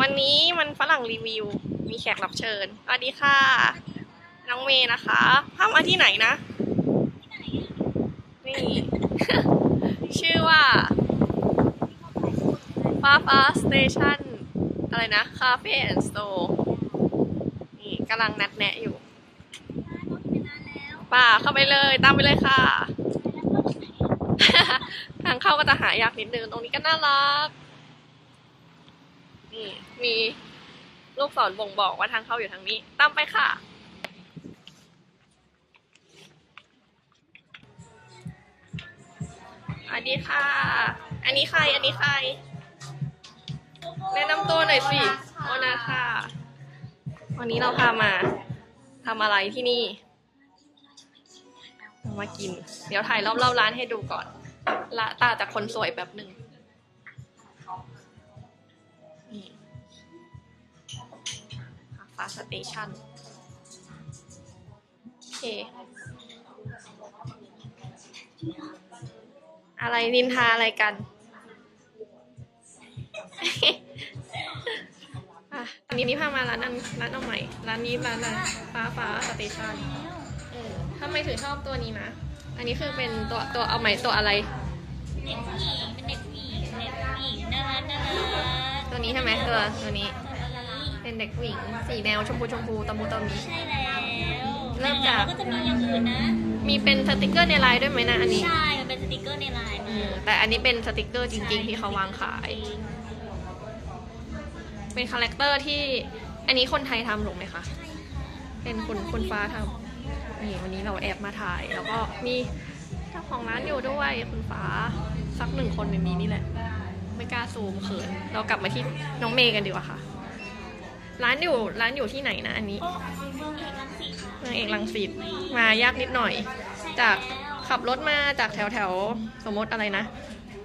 วันนี้มันฝรั่งรีวิว มีแขกรับเชิญสวัสดีค่ะ น้องเมย์นะคะพามาที่ไหนนะ นี่ ชื่อว่า ฟ้าฟ้า Station อะไรนะ cafe and store นี่กำลังนัดแนะอยู่ป่ะเข้าไปเลย ตามไปเลยค่ะ ทางเข้าก็จะหายากนิดนึง ตรงนี้ก็น่ารัก นี่ มีลูกศรบ่งบอกว่าทางเข้าอยู่ทางนี้ ตามไปค่ะสวัสดีค่ะ อันนี้ใคร อันนี้ใคร แนะนำตัวหน่อยสิโอนาค่ะ วันนี้เราพามาทำอะไรที่นี่มากิน เดี๋ยวถ่ายรอบๆร้านให้ดูก่อนละตาจากคนสวยแบบหนึ่ง ฟ้าสเตชันโอเค อะไรนินทาอะไรกันอะตอนนี้นี่พามาร้านนั้นร้านเอาใหม่ ร้านนี้ร้านอะไรฟ้าฟ้า Station เออทำไมถึงชอบตัวนี้นะอันนี้คือเป็นตัวตัวเอาใหม่ตัวอะไร เด็กผู้หญิงเป็นเด็กผู้หญิงเด็กผู้หญิงน่ารักน่ารักตัวนี้ใช่ไหมตัวตัวนี้ตัวนี้ เป็นเด็กผู้หญิงสีแนวชมพูชมพูตะมุตะมิใช่แล้วเริ่มจาก แล้วก็จะมีอย่างอื่นนะ มีเป็นสติกเกอร์ในไลน์ด้วยไหมนะอันนี้ใช่ มันเป็นสติกเกอร์ในไลน์อืมามแต่อันนี้เป็นสติกเกอร์จริง ๆ ที่เขาวางขาย เป็น character ที่อันนี้คนไทยทำถูกไหมคะ เป็นคุณคุณฟ้าทำนี่วันนี้เราแอบมาถ่าย แล้วก็มีเจ้าของร้านอยู่ด้วยคุณฟ้าสักหนึ่งคนในนี้นี่แหละ ไม่กล้าซูมเขิน เรากลับมาที่น้องเมย์กันดีกว่าค่ะ ร้านอยู่ร้านอยู่ที่ไหนนะอันนี้โอ้เมืองเอกรังสิตค่ะเมืองเอกรังสิตมายากนิดหน่อย จากขับรถมาจากแถวแถวๆสมมติอะไรนะ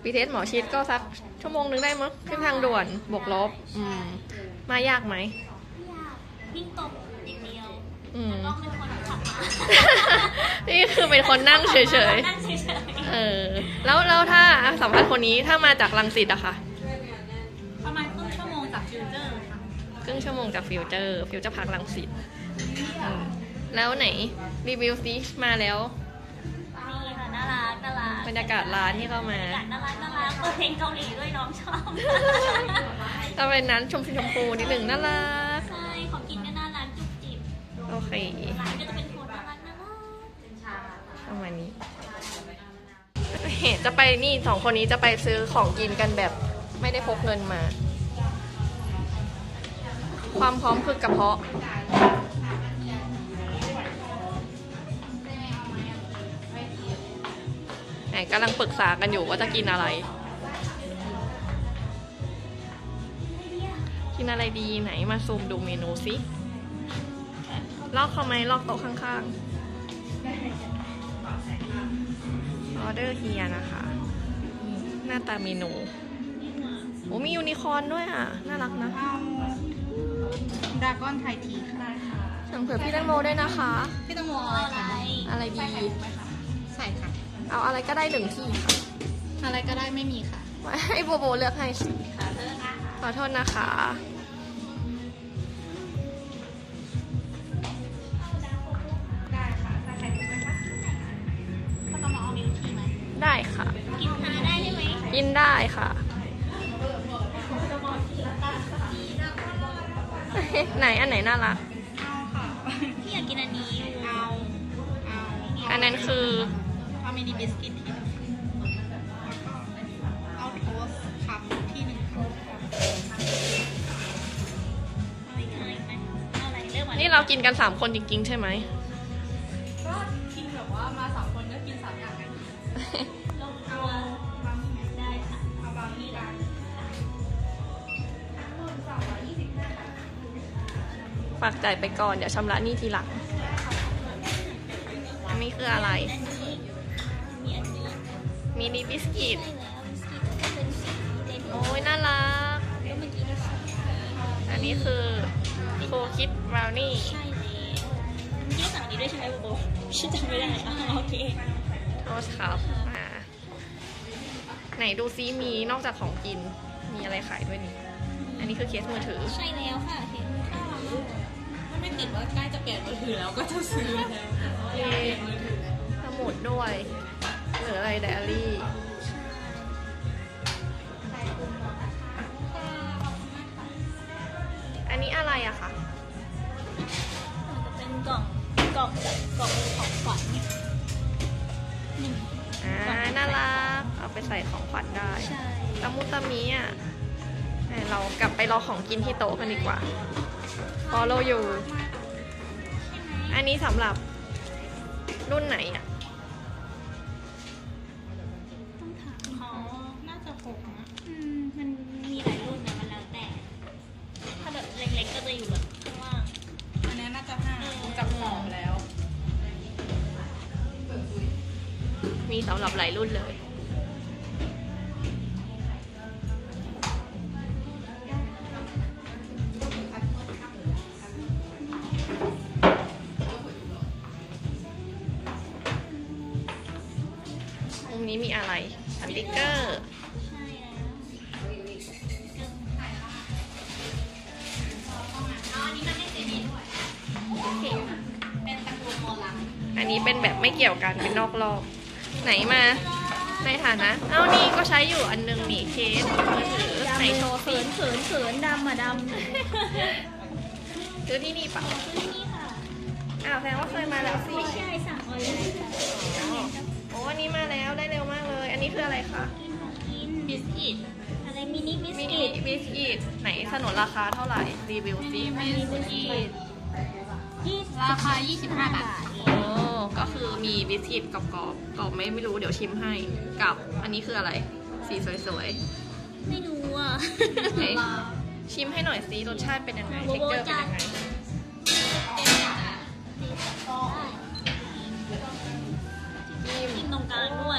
BTS หมอชิตก็สักชั่วโมงนึงได้มั้งขึ้นทางด่วนบวกลบ อืม มายากไหมวิ่งตรงอย่างเดียวอืมแล้วก็เป็นคนขับมานี่คือเป็นคนนั่งเฉยนั่งเฉยๆเออ แล้วแล้วถ้าสัมภาษณ์คนนี้ถ้ามาจากรังสิตอะค่ะ ครึ่งชั่วโมงจากฟิวเจอร์ฟิวเจอร์พาร์ครังสิตอืมแล้วไหนรีวิวซิมาแล้วนี่ค่ะน่ารักน่ารักบรรยากาศร้านที่เข้ามาบรรยากาศน่ารักน่ารักเปิดเพลงเกาหลีด้วยน้องชอบก็เป็นนั้นชมพูชมพูนิดหนึ่งน่ารักใช่ของกินก็น่ารักจุบจิบโอเคร้านก็จะเป็นโทนน่ารักน่ารักประมาณนี้เห็นจะไปนี่สองคนนี้จะไปซื้อของกินกันแบบไม่ได้พกเงินมา ความพร้อมคือกระเพาะ ไหนกำลังปรึกษากันอยู่ว่าจะกินอะไร กินอะไรดีไหนมาซูมดูเมนูสิลอกเขาไหมลอกโต๊ะข้างๆ ออเดอร์เฮียนะคะ หน้าตาเมนู โอ้มียูนิคอร์นด้วยอะ น่ารักนะ ดราก้อนไทยทีค่ะสั่งเผื่อพี่แตงโมด้วยนะคะ พี่ต้องมองเอาอะไรอะไรคะอะไรดี ใส่ค่ะ เอาอะไรก็ได้หนึ่งที่ค่ะอะไรก็ได้ไม่มีค่ะให้โบโบเลือกให้สิขอโทษนะคะ ได้ค่ะใส่ไข่มุกไหมคะก็ต้องมาเอามิลทีไหมได้ค่ะ กินทานได้ใช่ไหม กินได้ค่ะ ไหนอันไหนน่ารัก เอาค่ะ พี่อยากกินอันนี้อยู่เอา เอาอันนั้นคือ เอา mini biscuit ที่หนึ่งแล้วก็เอา toast cup ที่หนึ่งค่ะเอาอีกอะไรไหมเอาอะไรเลือกมานี่เรากินกันสามคนจริง ๆ ใช่ไหม ฝากจ่ายไปก่อน เดี๋ยวชำระหนี้ทีหลัง อันนี้คืออะไรอันนี้มีอันนี้ mini biscuit ใช่แล้ว biscuit ก็เป็นสีเด่นโอ้ยน่ารักแล้วเมื่อกี้นี่สีอันนี้คือ cookie brownie ใช่แล้วเมื่อกี้สั่งอันนี้ด้วยใช่ไหมโบโบชื่อจำไม่ได้อะโอเค toast cup อ่าไหนดูซิมีนอกจากของกิน มีอะไรขายด้วยนี่มีอันนี้คือเคสมือถือ ใช่แล้วค่ะ เห็นค่ะถ้าไม่ติดว่าใกล้จะเปลี่ยนมือถือแล้วก็จะซื้อแล้วมีสมุดด้วยหรืออะไรไดอารี่อันนี้อะไรอะคะมันจะเป็นกล่องกล่องกล่องของขวัญนี่อ่าน่ารักเอาไปใส่ของขวัญได้ใช่ตะมุตะมีอะไหนเรากลับไปรอของกินที่โต๊ะกันดีกว่า follow you อันนี้สำหรับรุ่นไหนอะ ต้องถามเขาน่าจะหกนะอืมมันมีหลายรุ่นนะมันแล้วแต่ ถ้าแบบเล็กๆก็จะอยู่แบบข้างล่างอันนี้น่าจะห้าจับหอมแล้ว มีสำหรับหลายรุ่นเลย เคสมือถือไหนโชว์สิเขินเขินเขินดำอะดำซื้อที่นี่เปล่าซื้อนี่ค่ะ อ้าวแสดงว่าเคยมาแล้วสิไม่ใช่สั่งออนไลน์ค่ะโอ้อันนี้มาแล้วได้เร็วมากเลย อันนี้คืออะไรคะกินของกิน biscuit อะไร mini bis mini kit biscuit ไหนสนนราคาเท่าไหร่รีวิวสิ mini biscuit ยี่สิบราคา 25 บาทโอ้ก็คือมี biscuit กับกรอบกรอบไม่ไม่รู้เดี๋ยวชิมให้กับอันนี้คืออะไร สีสวยไม่รู้อะๆไหนชิมให้หน่อยสิรสชาติเป็นยังไงโบเท็กโบเจอร์เป็นจัดยังไงจิ้มตรงกลางด้วย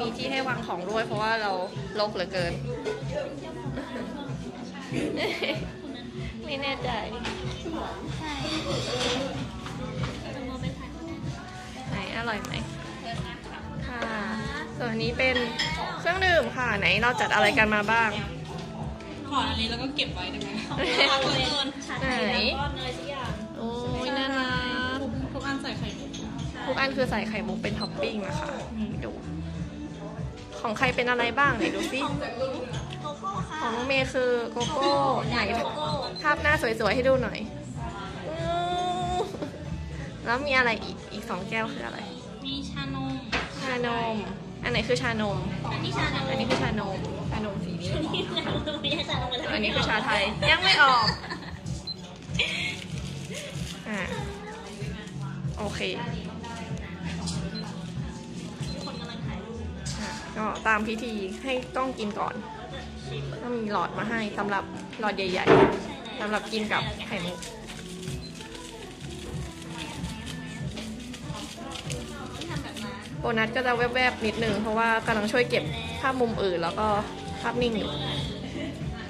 มากมีที่ให้วางของด้วย เพราะว่าเราลกเหลือเกิน ไม่แน่ใจใช่จะมองไปถ่ายคนนั้นไหนอร่อยไหมค่ะ ส่วนอันนี้เป็นเครื่องดื่มค่ะ ไหนเราจัดอะไรกันมาบ้าง ขออันนี้แล้วก็เก็บไว้ได้ไหมของเราเป็นชาไทยแล้วก็เนยสักอย่างโอ้ยน่ารักทุกอันใส่ไข่มุกทุกอันคือใส่ไข่มุกเป็นท็อปปิ้งนะคะนี่ดู ของใครเป็นอะไรบ้างไหนดูสิของหนูโกโก้ค่ะ ของน้องเมย์คือโกโก้ไหนโกโก้ ภาพหน้าสวยๆให้ดูหน่อยอู้แล้วมีอะไรอีกอีกสองแก้วคืออะไร มีชานม ชานม อันไหนคือชานม อันนี้ชานมอันนี้คือชานม ชานมสีนี้อันนี้ชานมไม่ใช่ชานมแล้วอันนี้คือชาไทยยังไม่ออก อ่า โอเค ก็ตามพิธีให้กล้องกินก่อนชิมก็มีหลอดมาให้สำหรับหลอดใหญ่ๆสำหรับกินกับไข่มุกทำแบบนั้นโบนัสก็จะแวบๆนิดนึงเพราะว่ากำลังช่วยเก็บภาพมุมอื่น แล้วก็ภาพนิ่งอยู่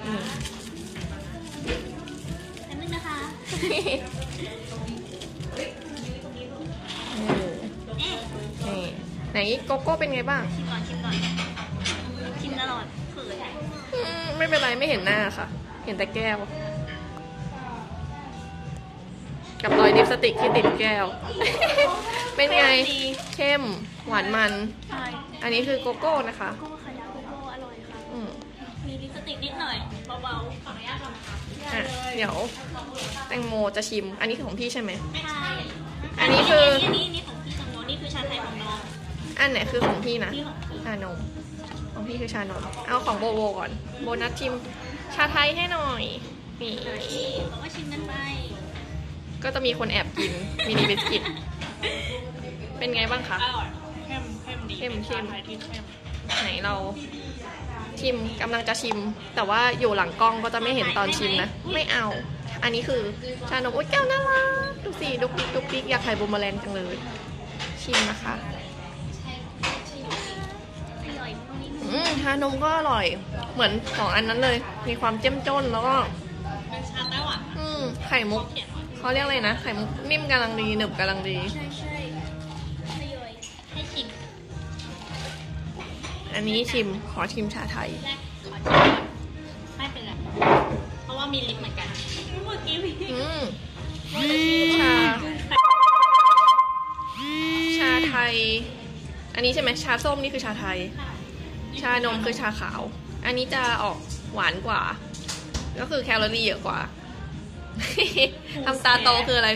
อืมแป๊บนึงนะคะเออเอ๊ะนี่ไหนโกโก้เป็นไงบ้าง ไม่เป็นไรไม่เห็นหน้าค่ะ เห็นแต่แก้ว กับรอยลิปสติกที่ติดแก้ว เป็นไง เข้ม หวานมัน ใช่อันนี้คือโกโก้นะคะ โกโก้ค่ะยาโกโก้อร่อยค่ะ อืมมีลิปสติกนิดหน่อยเบาๆขออนุญาตทำนะคะอะ เดี๋ยว แตงโมจะชิม อันนี้ของพี่ใช่ไหม ไม่ใช่อันนี้คือ อันนี้อันนี้ของพี่แตงโมนี่คือชาไทยของน้อง อันไหนคือของพี่นะ นี่ของพี่ชานมของ พี่คือชานมเอาของโบโบก่อน โบนัสชิมชาไทยให้หน่อย นี่ บอกว่าชิมกันไปก็จะมีคนแอบกิน มินิบิสกิต เป็นไงบ้างคะ อร่อยเข้มเข้มดีเข้มเป็นเข้มชาไทยที่เข้มไหนเราชิมกำลังจะชิม แต่ว่าอยู่หลังกล้องก็จะไม่เห็นตอนชิมนะ ไม่เอา อันนี้คือชานมอุ้ยแก้วน่ารักดูสิดุกดิกดุกดิกอยากถ่ายบูมเมอแรงจังเลย ชิมนะคะ อร่อยมากอืมชานมก็อร่อย เหมือนสองอันนั้นเลย มีความเจ้มจนแล้วก็ เป็นชาไต้หวันอืม ไข่มุกเขียนไว้เขาเรียกอะไรนะ ไข่มุกนิ่มกำลังดีหนึบกำลังดี ใช่ใช่อร่อยให้ชิมอันนี้ชิม ขอชิมชาไทย แรกขอชิมก่อนไม่เป็นไร เพราะว่ามีลิปเหมือนกันเมื่อกี้พี่อืม ชา ชาไทย อันนี้ใช่ไหมชาส้มนี่คือชาไทย ชานมคือชาขาว อันนี้จะออกหวานกว่า ก็คือแคลอรี่เยอะกว่าทำตาโตคืออะไร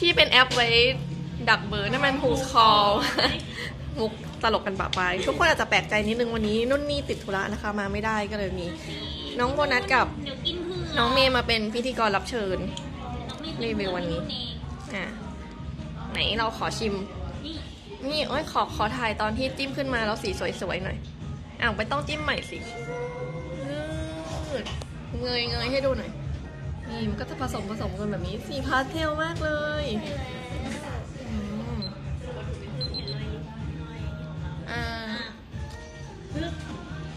ที่เป็นแอปไว้ดักเบอร์นั่นมัน Who's Call มุกตลกกันปะปายทุกคนอาจจะแปลกใจนิดนึงวันนี้นุ่นนี่ติดธุระนะคะ มาไม่ได้ก็เลยมี น้องโบนัสกับเดี๋ยวกินเพื่อน้องเมย์มาเป็นพิธีกรรับเชิญน้องเมย์รีวิววันนี้อะไหนเราขอชิม นี่โอ้ยขอขอถ่ายตอนที่จิ้มขึ้นมาแล้วสีสวยๆหน่อยอ้าวไปต้องจิ้มใหม่สิเงยเงยให้ดูหน่อยนี่มันก็จะผสมผสมกันแบบนี้สีพาสเทลมากเลย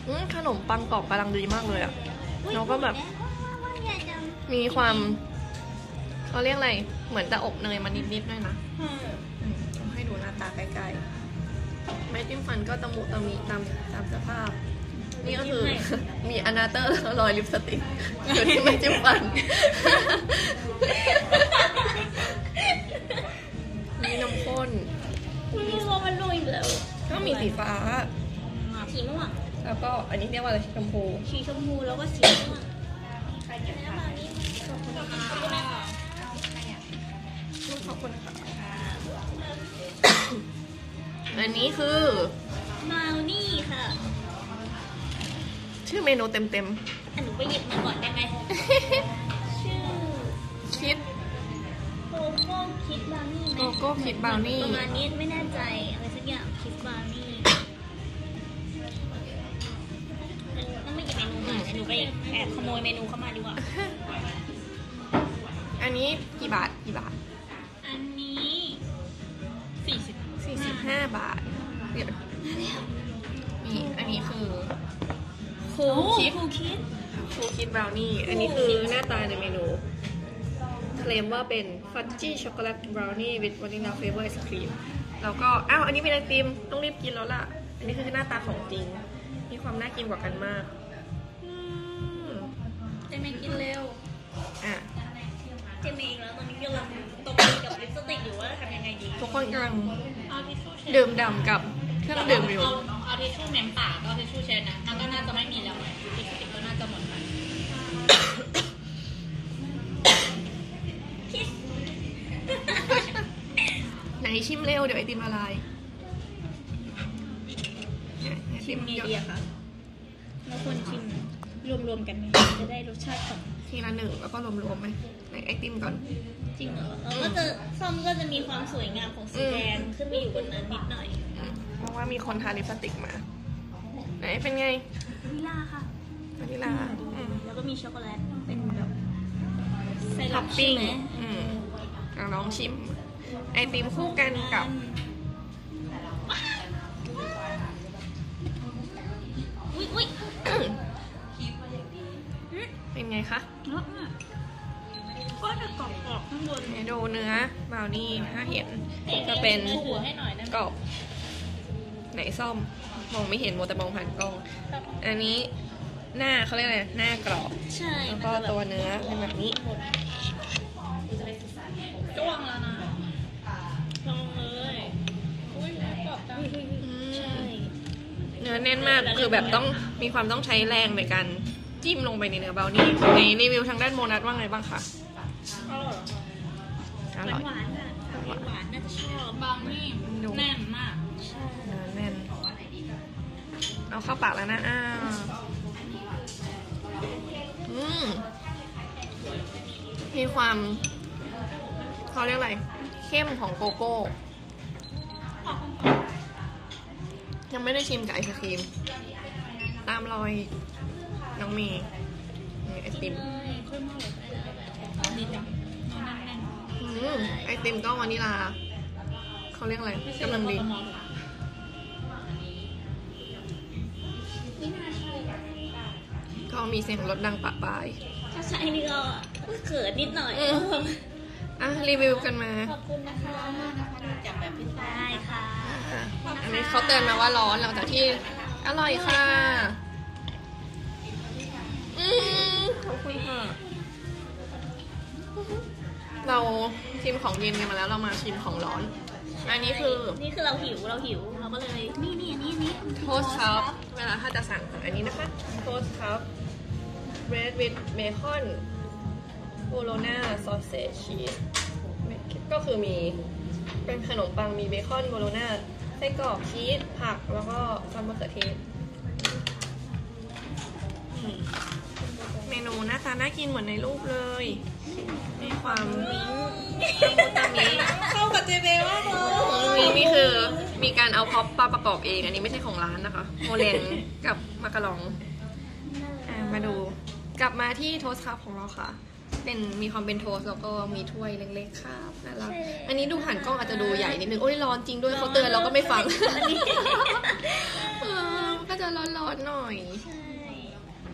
อืมขนมปังกรอบกำลังดีมากเลยอะแล้วก็แบบ มีความเขาเรียกอะไร เหมือนจะอบเนยมานิดๆด้วยนะ ตาใกล้ๆไม้จิ้มฟันก็ตะมุตะมีตามตามสภาพ นี่ก็คือมีอนาเตอร์แล้วรอยลิปสติกอยู่ที่ไม้จิ้มฟัน มีนมข้นนี่รวมมันรวยแล้วก็มีสีฟ้า สีม่วงแล้วก็อันนี้เรียกว่าอะไรชมพูสีชมพูแล้วก็สีม่วงใครจะทานนี่ขอบคุณค่ะขอบคุณค่ะ อันนี้คือมานี่ค่ะ ชื่อเมนูเต็มอันหนูไปหยิบมาก่อนได้ไหมๆชื่อคิด โกโก้คิดบราวนี่ไหมโกโก้คิดบราวนี่ ประมาณนี้ไม่แน่ใจอะไรสักอย่างคิดบราวนี่ต้องไม่หยิบเมนูมาเดี๋ยวหนูไปแอบขโมยเมนูเข้ามาดีกว่า อันนี้กี่บาทกี่บาท อันนี้สี่สิบ 45บาทเดี๋ยวนี่อันนี้คือคูโอ้คิดครูคิดคูคิดบราวนี่ อันนี้คือหน้าตาในเมนู เคลมว่าเป็นฟัดจี้ช็อกโกแลตบราวนี่ with vanilla flavor ice cream แล้วก็ อ้าว อันนี้เป็นไอติม ต้องรีบกินแล้วล่ะ อันนี้คือหน้าตาของจริง มีความน่ากินกว่ากันมากอืมเจไม่กินเร็วอะ เจมเองแล้วตอนนี้กำลังตบมือกับลิปสติกอยู่ว่าทำยังไงดีทุกคนกำลังเอาทิชชู่เช็ดดื่มด่ำกับเครื่องดื่มอยู่ เอาเอาทิชชู่เมมปากเอาทิชชู่เช็ดนะมันก็น่าจะไม่มีแล้วทิชชู่ติดก็น่าจะหมดไปไหนชิมเร็วเดี๋ยวไอติมละลายเนี่ยไอชิมไงหยดดีอะคะเราควรชิมรวมๆกันไหมจะได้รสชาติของ ทีละหนึ่งแล้วก็รวมๆไหมไหนไอติมก่อน จริงเหรอแล้วก็จะส้มก็จะมีความสวยงามของสีอืมแดงขึ้นไปอยู่บนนั้นนิดหน่อยอืมเพราะว่ามีคนทาลิปสติกมา ไหนเป็นไงวานิลาค่ะวานิลาอืมแล้วก็มีช็อกโกแลตเป็นแบบไซท็รัอปปใช่ปิ้งไหมอืมเอาลองชิม ไอติมคู่กันกับ คะเนอะน่ะก็จะกรอบๆข้างบนไหนดูเนื้อบราวนี่ถ้าเห็นจะเป็นนื้อหัวให้หน่อยได้ไหมกรอบไหนซ่อมมองไม่เห็นโมวแต่มองผ่านกล้อง อันนี้หน้าเขาเรียกอะไรหน้ากรอบใช่แล้วมันก็จะแบบตัวเนื้อเป็นแบบนี้จ้วงแล้วนะลองเลยอุ้ยกรอบจังใช่เนื้อแน่นมากคือแบบต้องมีความต้องใช้แรงในการ จิ้มลงไปในเนื้อบราวนี่ในรีวิวทางด้านโมนัสว่าไงบ้างคะอร่อยหรอร่อยหวานค่ะหวานน่าจะชอบบางนี่แน่นมากเนื้อแน่นเอาเข้าปากแล้วนะอ้าวอืมมีความเขาเรียกอะไร เข้มของโกโก้ ยังไม่ได้ชิมกับไอศครีม ตามรอย น้องเมีมีไอติมเลยเพิ่มมากเลยดีจังเนื้อแน่นอืมไอติมก็วานิลาเขาเรียกอะไรกำลังดีก็มีเสียงรถดังปะปายถ้าใช้นี่ก็เขินนิดหน่อยอืมอะรีวิวกันมา ขอบคุณนะคะจับแบบพิเศษได้ค่ะอะ อันนี้เขาเตือนมาว่าร้อนหลังจากที่อร่อยค่ะ คุณค่ะเราชิมของเย็นกันมาแล้วเรามาชิมของร้อน อันนี้คือนี่คือเราหิวเราหิวเราก็เลยนี่นี่อันนี้อันนี้โทสต์ครับเวลาถ้าจะสั่งอันนี้นะคะโทสต์ครับ bread with bacon bologna sausage cheese ก็คือมีเป็นขนมปังมีเบคอนโบโลน่าไส้กรอกชีสผักแล้วก็ซอสมะเขือเทศนี่ เมนูหน้าตาน่ากินเหมือนในรูปเลยมีความมุ้งมิ้งตะมุตะมิเข้ากับเจเบมากเลยนี่นี่คือมีการเอาพ็อปมาประกอบเอง อันนี้ไม่ใช่ของร้านนะคะ โมเลนกับมากะลองอะมาดู กลับมาที่ toast cup ของเราค่ะ เป็นมีความเป็น toast แล้วก็มีถ้วยเล็กๆครับน่ารักอันนี้ดูผ่านกล้องอาจจะดูใหญ่นิดนึงโอ้ยร้อนจริงด้วยเขาเตือนเราก็ไม่ฟังเออก็จะร้อนๆหน่อยใช่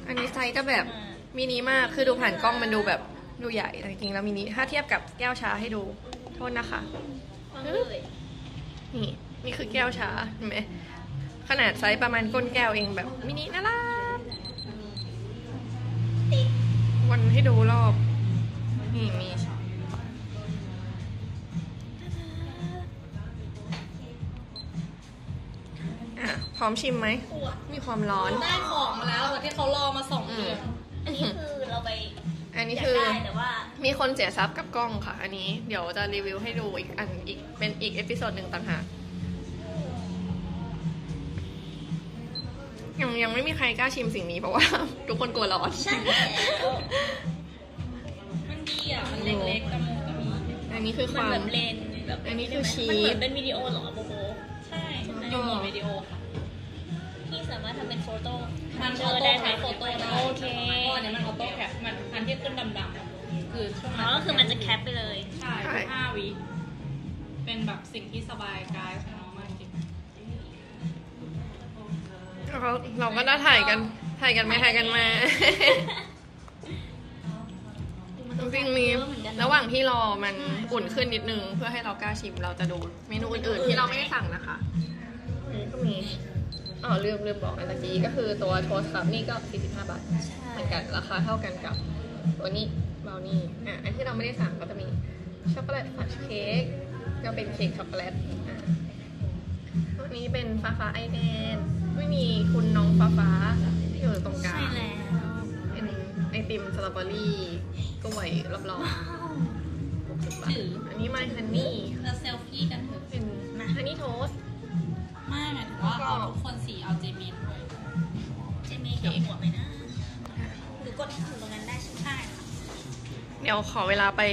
อันนี้ไซส์ก็แบบ มินิมาก คือดูผ่านกล้องมันดูแบบดูใหญ่แต่จริงๆแล้วมินิ ถ้าเทียบกับแก้วชาให้ดู โทษนะคะฟังเลยนี่นี่คือแก้วชาเห็นไหมขนาดไซส์ประมาณก้นแก้วเองแบบมินิน่ารักวันให้ดูรอบ นี่มีอะพร้อมชิมไหม มีความร้อน ได้ของมาแล้วที่เขารอมาสองเดือน อันนี้อยากคือได้แต่ว่ามีคนเสียทรัพย์กับกล้องค่ะ อันนี้เดี๋ยวจะรีวิวให้ดูอีกอันอีกเป็นอีก episode หนึ่งต่างหากยังยังไม่มีใครกล้าชิมสิ่งนี้เพราะว่า ทุกคนกลัวร้อนใช่แล้วมันดีอะ มันเล็กๆตะมูตะมีอันนี้คือคมันวามแบบเลนแบบอันนี้คือชีสมันเหมือนเป็นวิดีโอเหรอโบโบใช่อยู่หมดวิดีโอค่ะพี่สามารถทำเป็นโฟโต้มันเจอออโต้ได้แคถ่ายปโฟโฟโต้โต้ได้โอเคเพราะอันนี้มันออโต้แคปมันอันที่ ขึ้นดำๆคือช่วงอ๋อก็คือมันจะแคปไปเลย ใช่ห้าวิเป็นแบบสิ่งที่สบายกายของน้องมากจริงเราเราก็ได้ถ่ายกันถ่ายกันไหมถ่ายกันมาจริงๆมีระหว่างที่รอมันอุ่นขึ้นนิดนึง เพื่อให้เรากล้าชิมเราจะดูเมนูอื่นๆที่เราไม่ได้สั่งนะคะอันนี้ก็มีอ๋อลืมลืมบอกอันตะกี้ก็คือตัวโทสต์ครับนี่ก็ 45 บาทเหมือนกันราคาเท่ากันกับ ตัวนี้บราวนี่อะอันที่เราไม่ได้สั่งก็จะมีช็อกโกแลตฟัดเค้กก็เป็นเค้กช็อกโกแลตอะตัวนี้เป็นฟ้าฟ้าไอแดนไม่มีคุณน้องฟ้าฟ้าที่อยู่ตรงกลาใช่งแล้วเป็นไอติมสตรอเบอรี่กล้วยรอบว้าวๆ60บาทอันนี้มาฮันนี่เราเซลฟี่กันเถอะเป็นฮันนี่โทสไม่หมายถึงว่าเอาทุกคนสีเอาเจมิ ดี๋ยวขอเวลาไป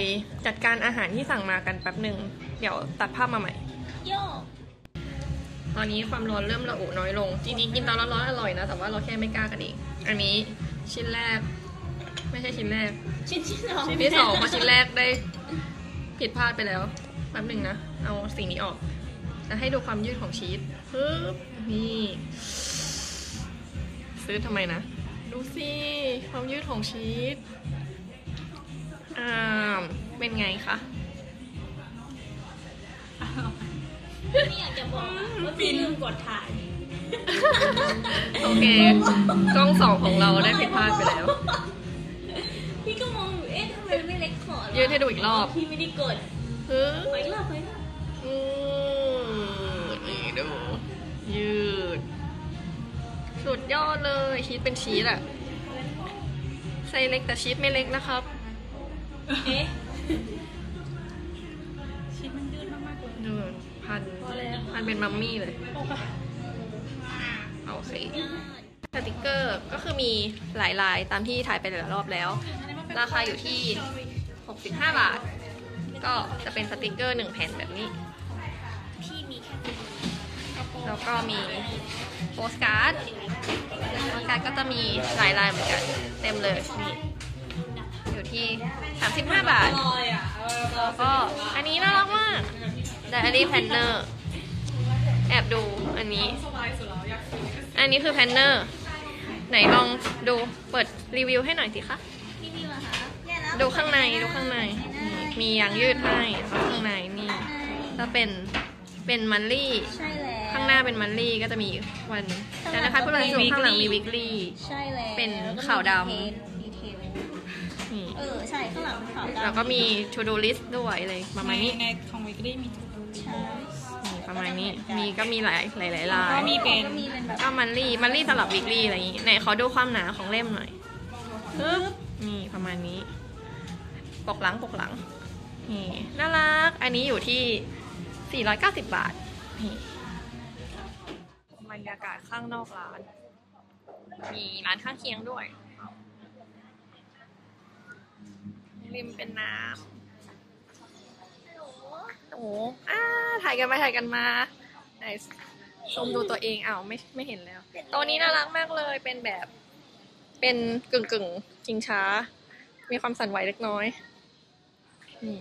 จัดการอาหารที่สั่งมากันแป๊บหนึ่ง เดี๋ยวตัดภาพมาใหม่ โยกตอนนี้ความร้อนเริ่มระอุน้อยลง จริงๆกินตอนร้อนๆอร่อยนะ แต่ว่าเราแค่ไม่กล้ากันเองอันนี้ชิ้นแรก ไม่ใช่ชิ้นแรก ชิ้นที่สองชิ้นที่สองเพราะชิ้นแรกได้ผิดพลาดไปแล้วแป๊บหนึ่งนะ เอาสิ่งนี้ออก จะให้ดูความยืดของชีสปึ๊บนี่ ซื้อทำไมนะ ดูสิความยืดของชีส อ่าเป็นไงคะไม่อยากจะบอกอะว่าพี่ลืมกดถ่าย โอเค กล้องสองของเราได้ผิดพลาดไปแล้ว พี่ก็มองอยู่ เอ๊ะทำไมไม่เล็กขอยืดให้ดูอีกรอบพี่ไม่ได้กดปึ๊ไปบรอบไปรอบอืมนี่ดู ยืด สุดยอดเลยชีสเป็นชีสอะไส้เล็กแต่ชีสไม่เล็กนะครับ เอ๊ะชิ้นมันยืดมากๆเลยดูพันพันเป็นมัมมี่เลย โอ้ปะโอเคสติกเกอร์ก็คือมีหลายลายตามที่ถ่ายไปหลายรอบแล้ว ราคาอยู่ที่ 65 บาท ก็จะเป็นสติกเกอร์หนึ่งแผ่นแบบนี้พี่มีแค่แล้วก็มีโปสการ์ดโปสการ์ดก็จะมีหลายลายเหมือนกัน เต็มเลยนี่ ที่ 35 บาทลอยอะเออแล้วก็อันนี้น่ารักมากได Diary Planner แอบดูอันนี้ อันนี้คือ planner ไหนลองดูเปิดรีวิวให้หน่อยสิคะรีวิวอะคะเนี่ยนะดูข้างในดูข้างในนี่มียางยืดให้แล้วข้างในนี่ก็เป็นเป็น monthly ใช่แล้ว ข้างหน้าเป็น monthly ก็จะมีวันแต่นะคะคุณผู้ชมข้างหลังมี weekly ใช่แล้ว เป็นแล้ก็มีขาวดำ detail นี่เออใช่ข้างหลังเป็นขาวดำแล้วก็มี to do list ด้วยอะไรประมาณนี้ในของ weekly มีใช่นี่ประมาณนี้มีก็มีหลายหลายหลายลายก็มีเป็นก็มีเป็นแบบก็ monthly monthly สลับ weekly อะไรอย่างงี้ไหนขอดูความหนาของเล่มหน่อยปึ๊บนี่ประมาณนี้ ปกหลังปกหลังนี่น่ารัก อันนี้อยู่ที่ 490 บาทนี่บรรยากาศข้างนอกร้าน มีร้านข้างเคียงด้วย ริมเป็นน้ำโอ้โหอ่าถ่ายกันไปถ่ายกันมาไหนชมดูตัวเองอ้าวไม่ไม่เห็นแล้ว ตัวนี้น่ารักมากเลยเป็นแบบ เป็นกึ่งกึ่งชิงช้า มีความสั่นไหวเล็กน้อยนี่